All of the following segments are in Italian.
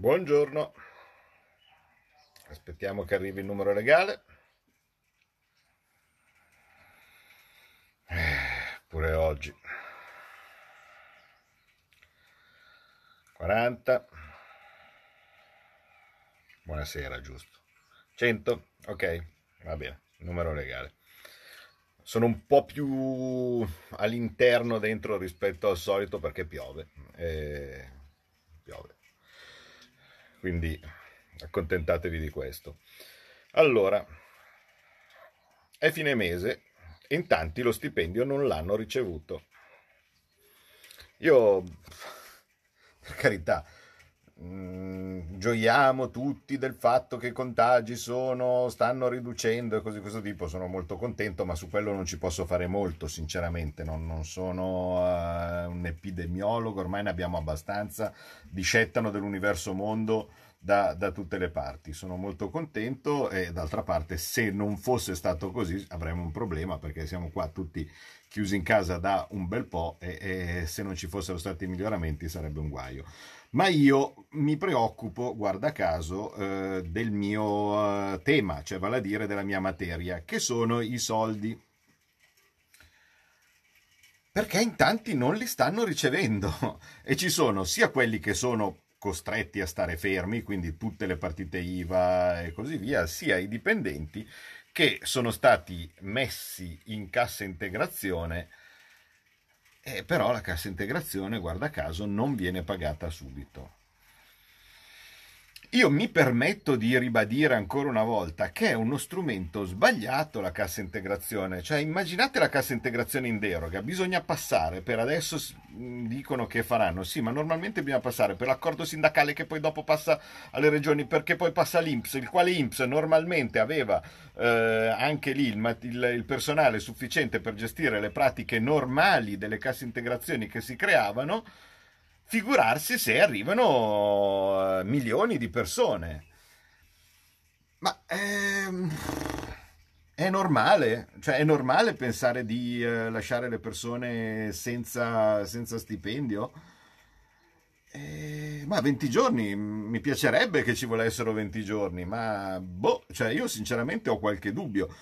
Buongiorno, aspettiamo che arrivi il numero legale. Eh, pure oggi. 40. Buonasera, giusto. 100, ok, va bene, numero legale. Sono un po' più all'interno dentro rispetto al solito perché piove. Eh, piove quindi accontentatevi di questo. Allora, è fine mese e in tanti lo stipendio non l'hanno ricevuto. Io, per carità, mm, gioiamo tutti del fatto che i contagi sono, stanno riducendo e così di questo tipo, sono molto contento, ma su quello non ci posso fare molto, sinceramente, non, non sono uh, un epidemiologo, ormai ne abbiamo abbastanza, discettano dell'universo mondo da, da, tutte le parti. Sono molto contento e d'altra parte se non fosse stato così avremmo un problema perché siamo qua tutti chiusi in casa da un bel po' e, e se non ci fossero stati miglioramenti sarebbe un guaio. Ma io mi preoccupo, guarda caso, eh, del mio eh, tema, cioè vale a dire della mia materia, che sono i soldi perché in tanti non li stanno ricevendo e ci sono sia quelli che sono costretti a stare fermi, quindi tutte le partite IVA e così via, sia i dipendenti che sono stati messi in cassa integrazione, eh, però la cassa integrazione, guarda caso, non viene pagata subito. Io mi permetto di ribadire ancora una volta che è uno strumento sbagliato la cassa integrazione, cioè immaginate la cassa integrazione in deroga, bisogna passare, per adesso dicono che faranno, sì, ma normalmente bisogna passare per l'accordo sindacale che poi dopo passa alle regioni, perché poi passa l'Inps, il quale Inps normalmente aveva eh, anche lì il, il, il personale sufficiente per gestire le pratiche normali delle casse integrazioni che si creavano figurarsi se arrivano eh, milioni di persone. Ma ehm, è normale, cioè è normale pensare di eh, lasciare le persone senza, senza stipendio? Eh, ma 20 giorni, mi piacerebbe che ci volessero 20 giorni, ma boh, cioè io sinceramente ho qualche dubbio.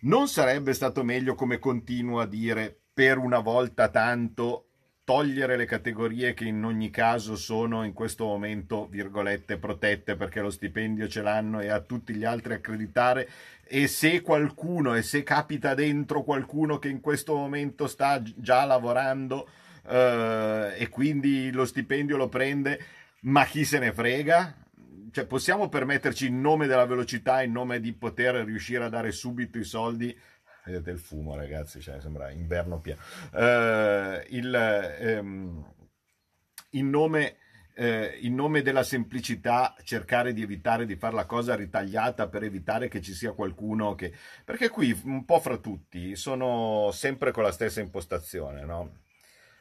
Non sarebbe stato meglio, come continuo a dire, per una volta tanto togliere le categorie che in ogni caso sono in questo momento, virgolette, protette perché lo stipendio ce l'hanno e a tutti gli altri accreditare e se qualcuno e se capita dentro qualcuno che in questo momento sta già lavorando eh, e quindi lo stipendio lo prende, ma chi se ne frega? Cioè possiamo permetterci in nome della velocità, in nome di poter riuscire a dare subito i soldi vedete il fumo ragazzi, cioè, sembra inverno pieno. Uh, il, ehm, in, nome, eh, in nome della semplicità cercare di evitare di fare la cosa ritagliata per evitare che ci sia qualcuno che... Perché qui un po' fra tutti sono sempre con la stessa impostazione, no?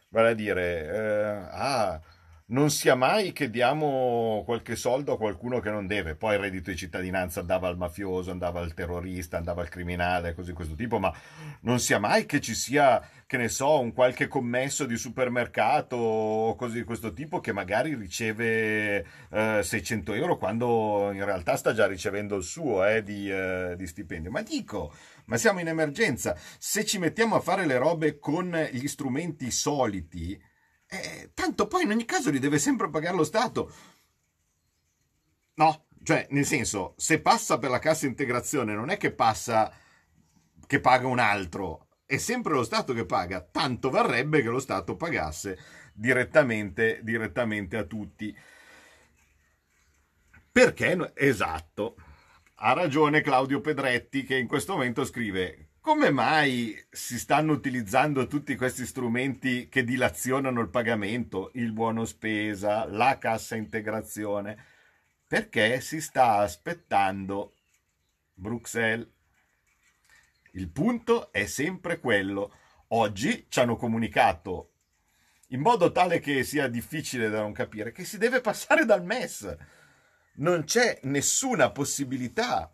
Vale a dire, eh, ah non sia mai che diamo qualche soldo a qualcuno che non deve. Poi il reddito di cittadinanza andava al mafioso, andava al terrorista, andava al criminale, così di questo tipo, ma non sia mai che ci sia, che ne so, un qualche commesso di supermercato o cose di questo tipo che magari riceve eh, 600 euro quando in realtà sta già ricevendo il suo eh, di, eh, di stipendio. Ma dico, ma siamo in emergenza. Se ci mettiamo a fare le robe con gli strumenti soliti, eh, tanto poi in ogni caso li deve sempre pagare lo Stato. No, cioè, nel senso, se passa per la cassa integrazione non è che passa che paga un altro, è sempre lo Stato che paga, tanto varrebbe che lo Stato pagasse direttamente, direttamente a tutti. Perché? Esatto. Ha ragione Claudio Pedretti che in questo momento scrive come mai si stanno utilizzando tutti questi strumenti che dilazionano il pagamento, il buono spesa, la cassa integrazione? Perché si sta aspettando Bruxelles. Il punto è sempre quello. Oggi ci hanno comunicato in modo tale che sia difficile da non capire che si deve passare dal MES. Non c'è nessuna possibilità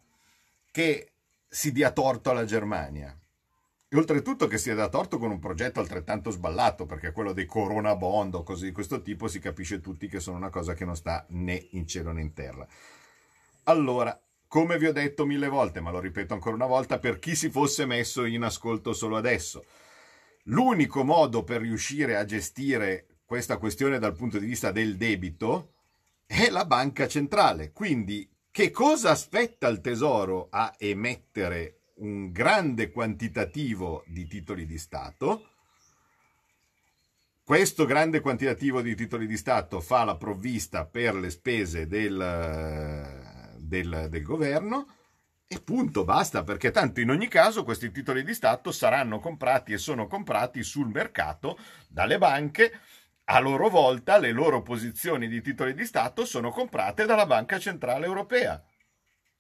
che si dia torto alla Germania. E oltretutto che si è da torto con un progetto altrettanto sballato, perché quello dei Corona Bond o cose di questo tipo si capisce tutti che sono una cosa che non sta né in cielo né in terra. Allora, come vi ho detto mille volte, ma lo ripeto ancora una volta, per chi si fosse messo in ascolto solo adesso, l'unico modo per riuscire a gestire questa questione dal punto di vista del debito è la banca centrale. Quindi, che cosa aspetta il Tesoro a emettere un grande quantitativo di titoli di Stato. Questo grande quantitativo di titoli di Stato fa la provvista per le spese del, del, del governo e punto, basta, perché tanto in ogni caso questi titoli di Stato saranno comprati e sono comprati sul mercato dalle banche. A loro volta le loro posizioni di titoli di Stato sono comprate dalla Banca Centrale Europea.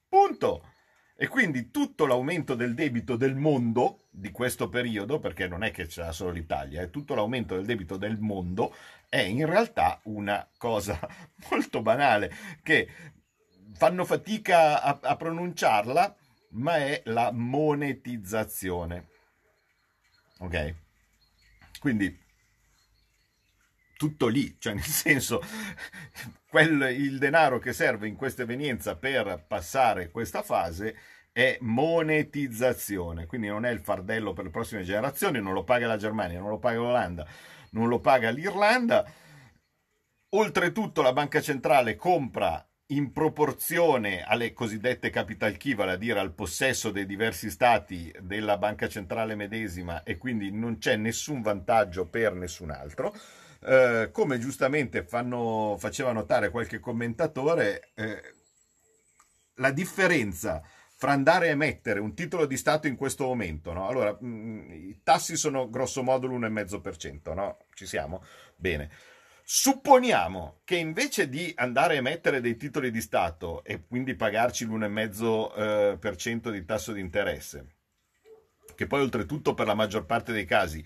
Punto. E quindi tutto l'aumento del debito del mondo di questo periodo, perché non è che c'è solo l'Italia, è tutto l'aumento del debito del mondo, è in realtà una cosa molto banale che fanno fatica a, a pronunciarla, ma è la monetizzazione. Ok? Quindi tutto lì, cioè nel senso quel, il denaro che serve in questa evenienza per passare questa fase è monetizzazione, quindi non è il fardello per le prossime generazioni, non lo paga la Germania, non lo paga l'Olanda, non lo paga l'Irlanda. Oltretutto la banca centrale compra in proporzione alle cosiddette capital key, vale a dire al possesso dei diversi stati della banca centrale medesima e quindi non c'è nessun vantaggio per nessun altro. Eh, come giustamente fanno, faceva notare qualche commentatore, eh, la differenza fra andare a emettere un titolo di Stato in questo momento, no? Allora, mh, mm, i tassi sono grosso modo l'1,5%, no? Ci siamo? Bene. Supponiamo che invece di andare a emettere dei titoli di Stato e quindi pagarci l'1,5% eh, di tasso di interesse, che poi oltretutto per la maggior parte dei casi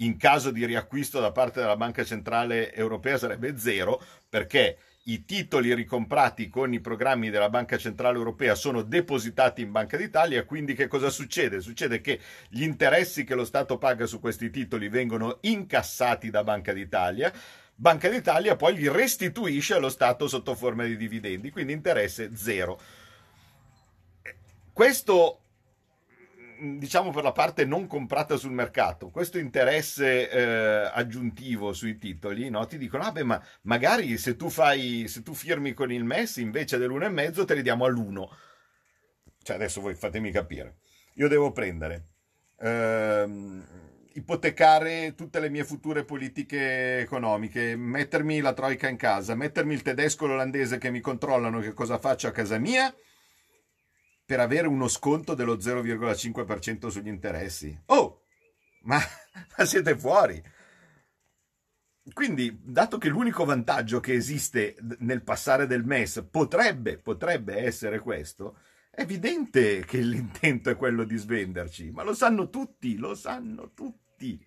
in caso di riacquisto da parte della Banca Centrale Europea sarebbe zero perché i titoli ricomprati con i programmi della Banca Centrale Europea sono depositati in Banca d'Italia, quindi che cosa succede? Succede che gli interessi che lo Stato paga su questi titoli vengono incassati da Banca d'Italia, Banca d'Italia poi li restituisce allo Stato sotto forma di dividendi, quindi interesse zero. Questo diciamo per la parte non comprata sul mercato, questo interesse eh, aggiuntivo sui titoli, no? ti dicono, ah beh, ma magari se tu, fai, se tu firmi con il MES invece dell'1,5 te li diamo all'1. Cioè adesso voi fatemi capire. Io devo prendere, ehm, ipotecare tutte le mie future politiche economiche, mettermi la troica in casa, mettermi il tedesco e l'olandese che mi controllano che cosa faccio a casa mia per avere uno sconto dello 0,5% sugli interessi. Oh, ma, ma siete fuori! Quindi, dato che l'unico vantaggio che esiste nel passare del MES potrebbe, potrebbe essere questo, è evidente che l'intento è quello di svenderci, ma lo sanno tutti, lo sanno tutti.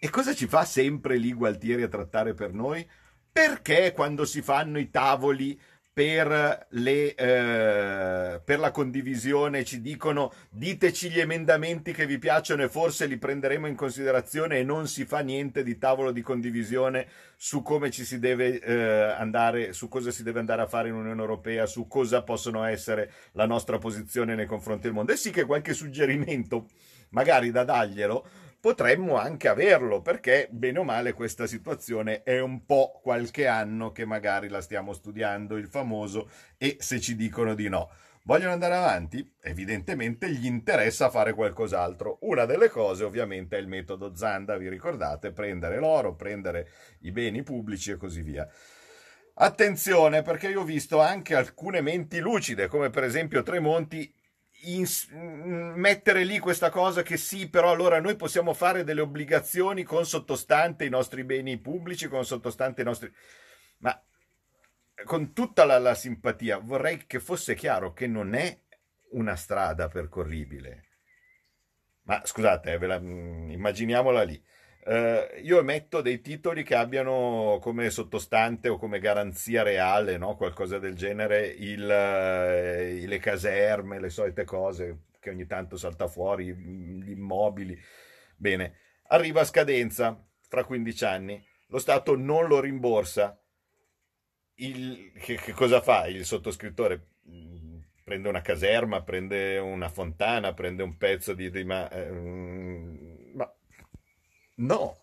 E cosa ci fa sempre lì Gualtieri a trattare per noi? Perché quando si fanno i tavoli per, le, eh, per, la condivisione, ci dicono diteci gli emendamenti che vi piacciono e forse li prenderemo in considerazione e non si fa niente di tavolo di condivisione su come ci si deve eh, andare, su cosa si deve andare a fare in Unione Europea, su cosa possono essere la nostra posizione nei confronti del mondo. E sì che qualche suggerimento magari da darglielo potremmo anche averlo, perché bene o male questa situazione è un po' qualche anno che magari la stiamo studiando, il famoso e se ci dicono di no. Vogliono andare avanti? Evidentemente gli interessa fare qualcos'altro. Una delle cose ovviamente è il metodo Zanda, vi ricordate? Prendere l'oro, prendere i beni pubblici e così via. Attenzione perché io ho visto anche alcune menti lucide, come per esempio Tremonti, in, mettere lì questa cosa che sì, però allora noi possiamo fare delle obbligazioni con sottostante i nostri beni pubblici, con sottostante i nostri... Ma con tutta la, la simpatia vorrei che fosse chiaro che non è una strada percorribile. Ma scusate, eh, la, mm, immaginiamola lì eh, io emetto dei titoli che abbiano come sottostante o come garanzia reale, no? qualcosa del genere, il, eh, le caserme, le solite cose, che ogni tanto salta fuori, gli immobili. Bene, arriva a scadenza fra 15 anni, lo Stato non lo rimborsa. Il, che, che cosa fa il sottoscrittore? Mm, prende una caserma, prende una fontana, prende un pezzo di... di ma, eh, ma no,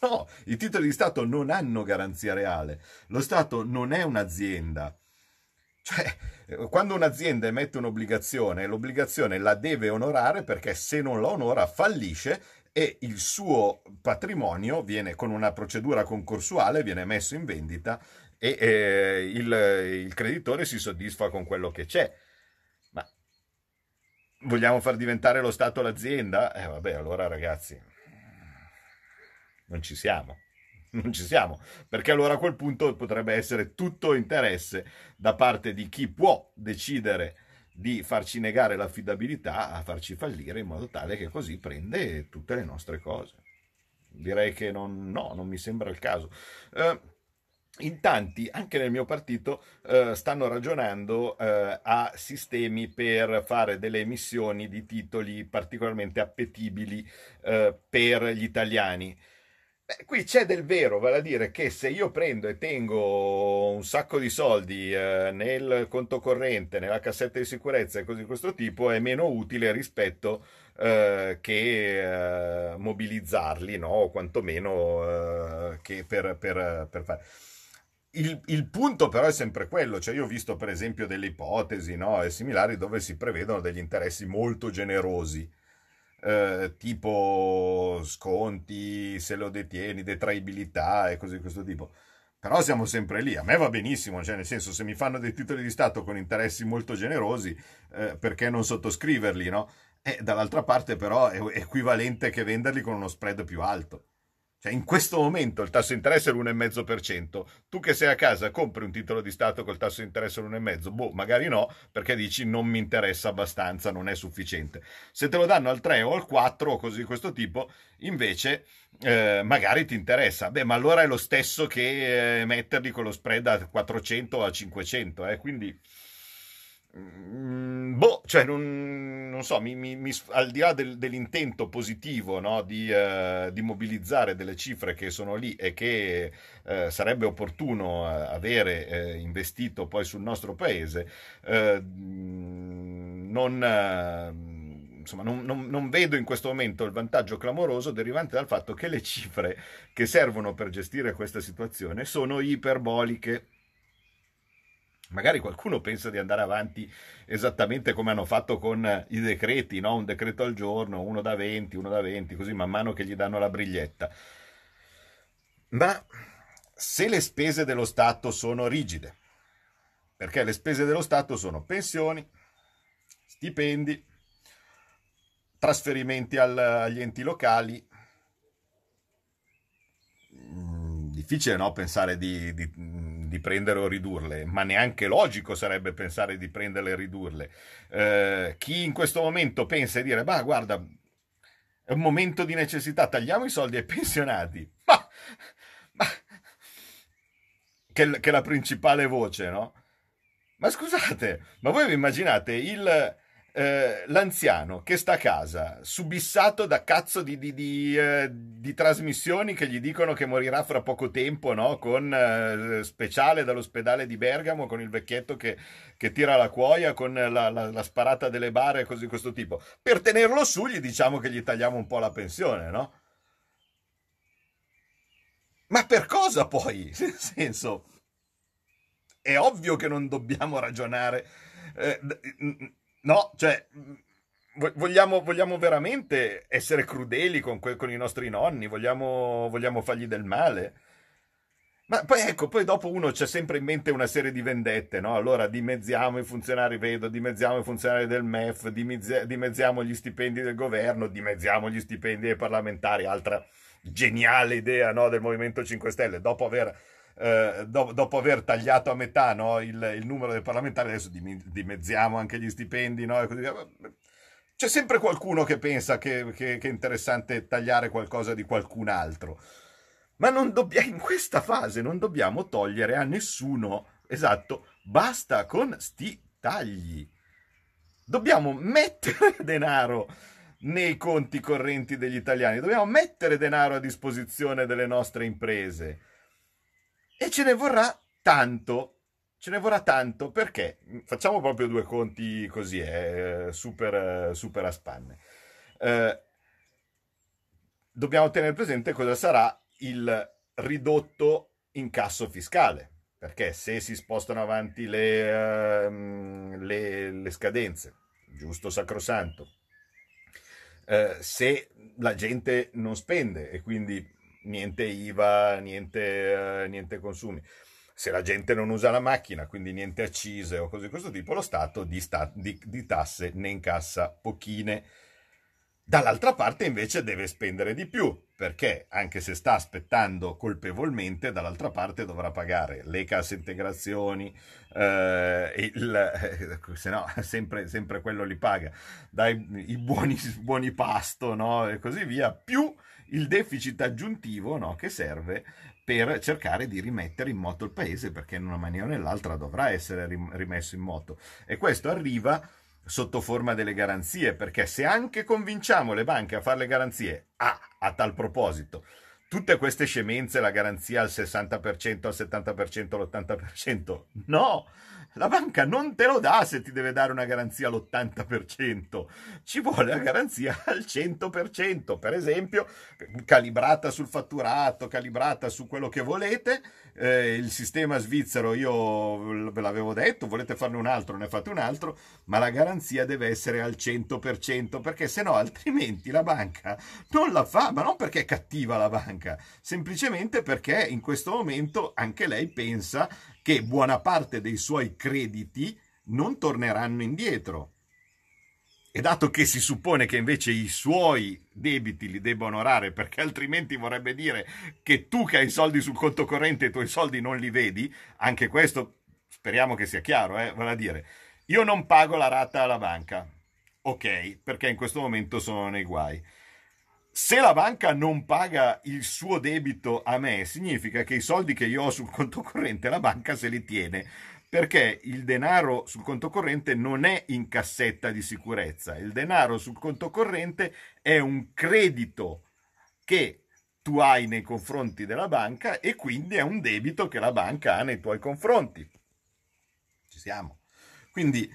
No, i titoli di Stato non hanno garanzia reale. Lo Stato non è un'azienda. Cioè, quando un'azienda emette un'obbligazione, l'obbligazione la deve onorare perché se non la onora fallisce e il suo patrimonio viene con una procedura concorsuale, viene messo in vendita e eh, il, il creditore si soddisfa con quello che c'è. Ma vogliamo far diventare lo Stato l'azienda? Eh vabbè, allora ragazzi, non ci siamo. Non ci siamo, perché allora a quel punto potrebbe essere tutto interesse da parte di chi può decidere di farci negare l'affidabilità a farci fallire in modo tale che così prende tutte le nostre cose. Direi che non, no, non mi sembra il caso. Eh, in tanti, anche nel mio partito, eh, stanno ragionando eh, a sistemi per fare delle emissioni di titoli particolarmente appetibili eh, per gli italiani. Beh, qui c'è del vero, vale a dire che se io prendo e tengo un sacco di soldi eh, nel conto corrente, nella cassetta di sicurezza e cose di questo tipo, è meno utile rispetto eh, che eh, mobilizzarli, no? o quantomeno eh, che per, per, per fare. Il, il, punto però è sempre quello, cioè io ho visto per esempio delle ipotesi no? e similari dove si prevedono degli interessi molto generosi eh, tipo sconti, se lo detieni, detraibilità e cose di questo tipo. Però siamo sempre lì, a me va benissimo, cioè nel senso se mi fanno dei titoli di Stato con interessi molto generosi, eh, perché non sottoscriverli, no? E dall'altra parte però è equivalente che venderli con uno spread più alto. Cioè, in questo momento il tasso di interesse è l'1,5%. Tu che sei a casa compri un titolo di Stato col tasso di interesse all'1,5%? Boh, magari no, perché dici non mi interessa abbastanza, non è sufficiente. Se te lo danno al 3 o al 4 o così di questo tipo, invece eh, magari ti interessa. Beh, ma allora è lo stesso che eh, metterli con lo spread a 400 o a 500, eh? quindi boh, cioè non, non so, mi, mi, mi, al di là del, dell'intento positivo no, di, uh, di, mobilizzare delle cifre che sono lì e che uh, sarebbe opportuno uh, avere investito poi sul nostro paese, non, insomma, non, non, non vedo in questo momento il vantaggio clamoroso derivante dal fatto che le cifre che servono per gestire questa situazione sono iperboliche Magari qualcuno pensa di andare avanti esattamente come hanno fatto con i decreti, no? un decreto al giorno, uno da 20, uno da 20, così man mano che gli danno la briglietta. Ma se le spese dello Stato sono rigide, perché le spese dello Stato sono pensioni, stipendi, trasferimenti al, agli enti locali, mm, difficile no? pensare di, di di prendere o ridurle, ma neanche logico sarebbe pensare di prenderle e ridurle. Eh, chi in questo momento pensa e dire, ma guarda, è un momento di necessità, tagliamo i soldi ai pensionati, ma, ma che, che è la principale voce, no? Ma scusate, ma voi vi immaginate il eh, l'anziano che sta a casa, subissato da cazzo di, di, di, eh, di, trasmissioni che gli dicono che morirà fra poco tempo, no? con eh, speciale dall'ospedale di Bergamo, con il vecchietto che, che tira la cuoia, con la, la, la, sparata delle bare e cose di questo tipo. Per tenerlo su gli diciamo che gli tagliamo un po' la pensione, no? Ma per cosa poi? Nel senso, è ovvio che non dobbiamo ragionare... No, cioè, vogliamo, vogliamo veramente essere crudeli con, que- con i nostri nonni? Vogliamo, vogliamo fargli del male? Ma poi ecco, poi dopo uno c'è sempre in mente una serie di vendette, no? Allora dimezziamo i funzionari, vedo, dimezziamo i funzionari del MEF, dimezz- dimezziamo gli stipendi del governo, dimezziamo gli stipendi dei parlamentari, altra geniale idea no, del Movimento 5 Stelle, dopo aver eh, do, dopo aver tagliato a metà no, il, il, numero dei parlamentari, adesso dimezziamo anche gli stipendi. No, C'è sempre qualcuno che pensa che, che, che, è interessante tagliare qualcosa di qualcun altro. Ma dobbiamo, in questa fase non dobbiamo togliere a nessuno. Esatto, basta con sti tagli. Dobbiamo mettere denaro nei conti correnti degli italiani, dobbiamo mettere denaro a disposizione delle nostre imprese e ce ne vorrà tanto. Ce ne vorrà tanto perché facciamo proprio due conti così, eh, super, super a spanne. Eh, dobbiamo tenere presente cosa sarà il ridotto incasso fiscale, perché se si spostano avanti le, uh, le, le scadenze, giusto sacrosanto, uh, se la gente non spende e quindi niente IVA, niente, uh, niente consumi, se la gente non usa la macchina, quindi niente accise o cose di questo tipo, lo Stato di, sta- di, di tasse ne incassa pochine Dall'altra parte invece deve spendere di più, perché anche se sta aspettando colpevolmente, dall'altra parte dovrà pagare le casse integrazioni, eh, il, eh, se no sempre, sempre, quello li paga, dai i buoni, buoni pasto no? e così via, più il deficit aggiuntivo no? che serve per cercare di rimettere in moto il paese, perché in una maniera o nell'altra dovrà essere rimesso in moto. E questo arriva sotto forma delle garanzie, perché se anche convinciamo le banche a fare le garanzie, ah, a tal proposito, tutte queste scemenze, la garanzia al 60%, al 70%, all'80%, no, la banca non te lo dà se ti deve dare una garanzia all'80%, ci vuole la garanzia al 100%, per esempio, calibrata sul fatturato, calibrata su quello che volete. Eh, il sistema svizzero, io ve l'avevo detto, volete farne un altro, ne fate un altro, ma la garanzia deve essere al 100%, perché se no altrimenti la banca non la fa, ma non perché è cattiva la banca, semplicemente perché in questo momento anche lei pensa che buona parte dei suoi crediti non torneranno indietro. E dato che si suppone che invece i suoi debiti li debba onorare, perché altrimenti vorrebbe dire che tu che hai i soldi sul conto corrente i tuoi soldi non li vedi, anche questo speriamo che sia chiaro, eh? vale a dire, io non pago la rata alla banca, ok, perché in questo momento sono nei guai se la banca non paga il suo debito a me, significa che i soldi che io ho sul conto corrente la banca se li tiene, perché il denaro sul conto corrente non è in cassetta di sicurezza, il denaro sul conto corrente è un credito che tu hai nei confronti della banca e quindi è un debito che la banca ha nei tuoi confronti. Ci siamo. Quindi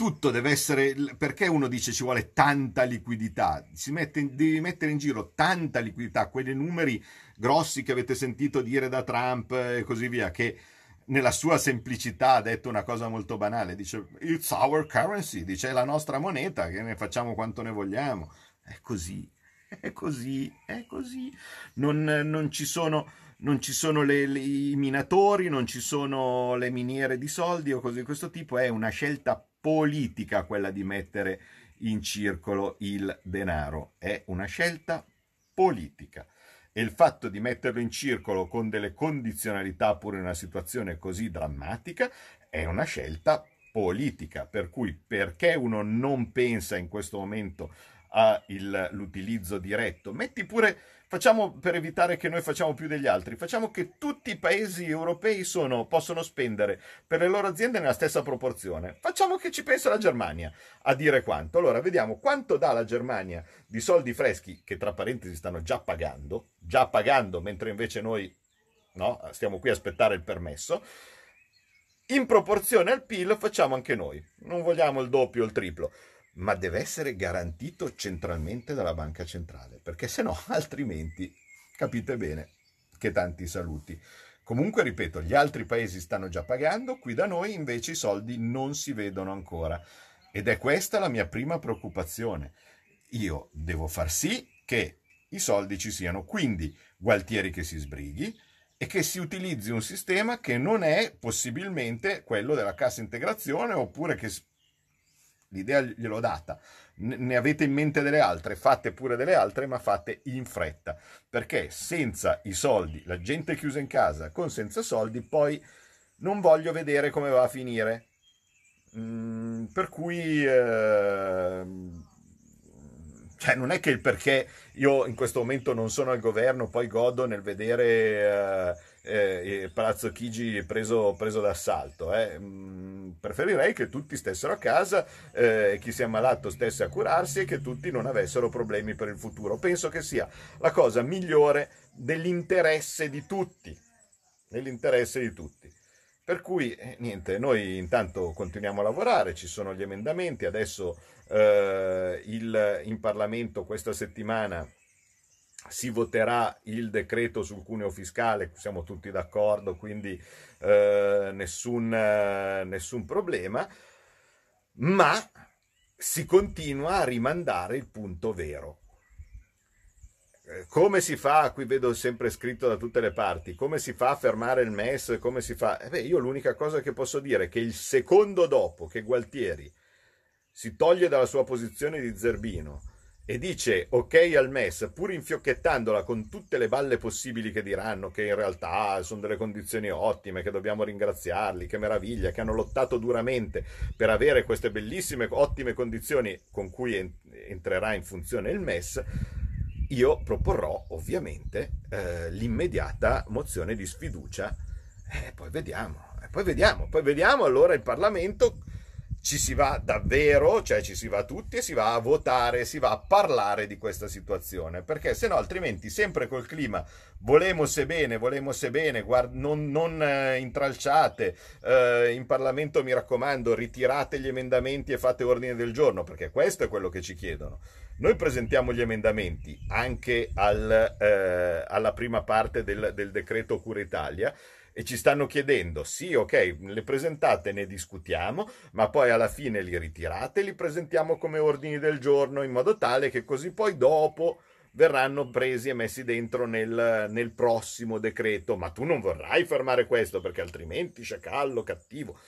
tutto deve essere perché uno dice ci vuole tanta liquidità? Si mette, devi mettere in giro tanta liquidità quei numeri grossi che avete sentito dire da Trump e così via che nella sua semplicità ha detto una cosa molto banale dice it's our currency dice è la nostra moneta che ne facciamo quanto ne vogliamo è così è così è così. Non, non ci sono non ci sono le, le, i minatori, non ci sono le miniere di soldi o cose di questo tipo, è una scelta politica quella di mettere in circolo il denaro, è una scelta politica. E il fatto di metterlo in circolo con delle condizionalità pure in una situazione così drammatica è una scelta politica, per cui perché uno non pensa in questo momento all'utilizzo diretto, metti pure facciamo per evitare che noi facciamo più degli altri, facciamo che tutti i paesi europei sono, possono spendere per le loro aziende nella stessa proporzione. Facciamo che ci pensa la Germania a dire quanto. Allora, vediamo quanto dà la Germania di soldi freschi, che tra parentesi stanno già pagando, già pagando, mentre invece noi no, stiamo qui a aspettare il permesso. In proporzione al PIL facciamo anche noi. Non vogliamo il doppio o il triplo ma deve essere garantito centralmente dalla banca centrale, perché se no, altrimenti capite bene che tanti saluti. Comunque, ripeto, gli altri paesi stanno già pagando, qui da noi invece i soldi non si vedono ancora. Ed è questa la mia prima preoccupazione. Io devo far sì che i soldi ci siano, quindi Gualtieri che si sbrighi e che si utilizzi un sistema che non è possibilmente quello della cassa integrazione oppure che l'idea gliel'ho data, ne avete in mente delle altre, fate pure delle altre, ma fate in fretta, perché senza i soldi, la gente chiusa in casa con senza soldi, poi non voglio vedere come va a finire. Mm, per cui eh, cioè non è che il perché io in questo momento non sono al governo, poi godo nel vedere eh, Palazzo Chigi preso, preso d'assalto. Eh. Mm, preferirei che tutti stessero a casa, eh, chi si è ammalato stesse a curarsi e che tutti non avessero problemi per il futuro. Penso che sia la cosa migliore dell'interesse di tutti. Nell'interesse di tutti. Per cui, eh, niente, noi intanto continuiamo a lavorare, ci sono gli emendamenti, adesso eh, il, in Parlamento questa settimana si voterà il decreto sul cuneo fiscale, siamo tutti d'accordo, quindi eh, nessun, eh, nessun problema, ma si continua a rimandare il punto vero. Eh, come si fa, qui vedo sempre scritto da tutte le parti, come si fa a fermare il MES, come si fa? Eh beh, io l'unica cosa che posso dire è che il secondo dopo che Gualtieri si toglie dalla sua posizione di zerbino e dice ok al MES, pur infiocchettandola con tutte le balle possibili che diranno che in realtà sono delle condizioni ottime, che dobbiamo ringraziarli, che meraviglia, che hanno lottato duramente per avere queste bellissime, ottime condizioni con cui entrerà in funzione il MES, io proporrò ovviamente eh, l'immediata mozione di sfiducia. E poi vediamo, poi vediamo, poi vediamo allora il Parlamento ci si va davvero, cioè ci si va tutti e si va a votare, si va a parlare di questa situazione, perché se no altrimenti sempre col clima volemo se bene, volemo se bene, guard- non, non eh, intralciate, eh, in Parlamento mi raccomando ritirate gli emendamenti e fate ordine del giorno, perché questo è quello che ci chiedono. Noi presentiamo gli emendamenti anche al, eh, alla prima parte del, del decreto Cura Italia e ci stanno chiedendo, sì, ok, le presentate, ne discutiamo, ma poi alla fine li ritirate, li presentiamo come ordini del giorno in modo tale che così poi dopo verranno presi e messi dentro nel, nel prossimo decreto. Ma tu non vorrai fermare questo perché altrimenti sciacallo, cattivo.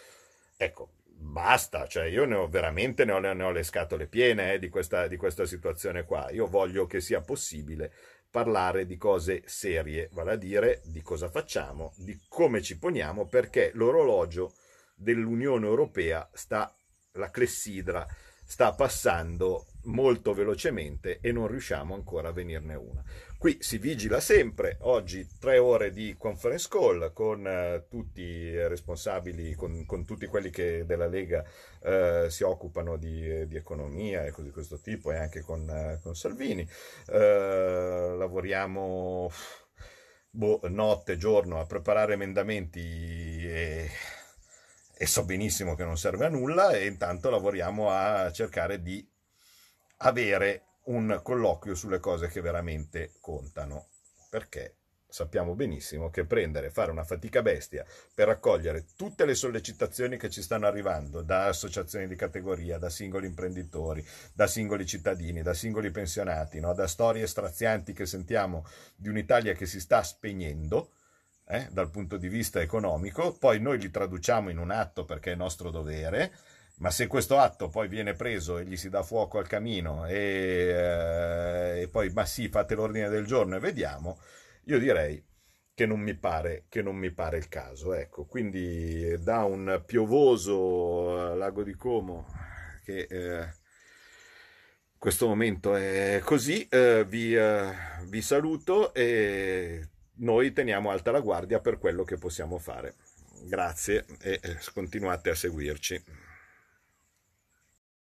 Ecco, basta, cioè io ne ho veramente ne ho, ne ho le scatole piene eh, di, questa, di questa situazione qua. Io voglio che sia possibile parlare di cose serie, vale a dire di cosa facciamo, di come ci poniamo, perché l'orologio dell'Unione Europea sta, la clessidra, sta passando molto velocemente e non riusciamo ancora a venirne una. Qui si vigila sempre, oggi tre ore di conference call con eh, tutti i responsabili, con, con, tutti quelli che della Lega eh, si occupano di, di, economia e cose di questo tipo e anche con, eh, con Salvini. Eh, lavoriamo boh, notte, giorno a preparare emendamenti e e so benissimo che non serve a nulla e intanto lavoriamo a cercare di avere un colloquio sulle cose che veramente contano, perché sappiamo benissimo che prendere, fare una fatica bestia per raccogliere tutte le sollecitazioni che ci stanno arrivando da associazioni di categoria, da singoli imprenditori, da singoli cittadini, da singoli pensionati, no? da storie strazianti che sentiamo di un'Italia che si sta spegnendo, eh, dal punto di vista economico, poi noi li traduciamo in un atto perché è nostro dovere, ma se questo atto poi viene preso e gli si dà fuoco al camino e, eh, e poi, ma sì, fate l'ordine del giorno e vediamo, io direi che non mi pare, che non mi pare il caso. Ecco, quindi da un piovoso lago di Como che eh, questo momento è così, eh, vi, eh, vi saluto e noi teniamo alta la guardia per quello che possiamo fare. Grazie e continuate a seguirci.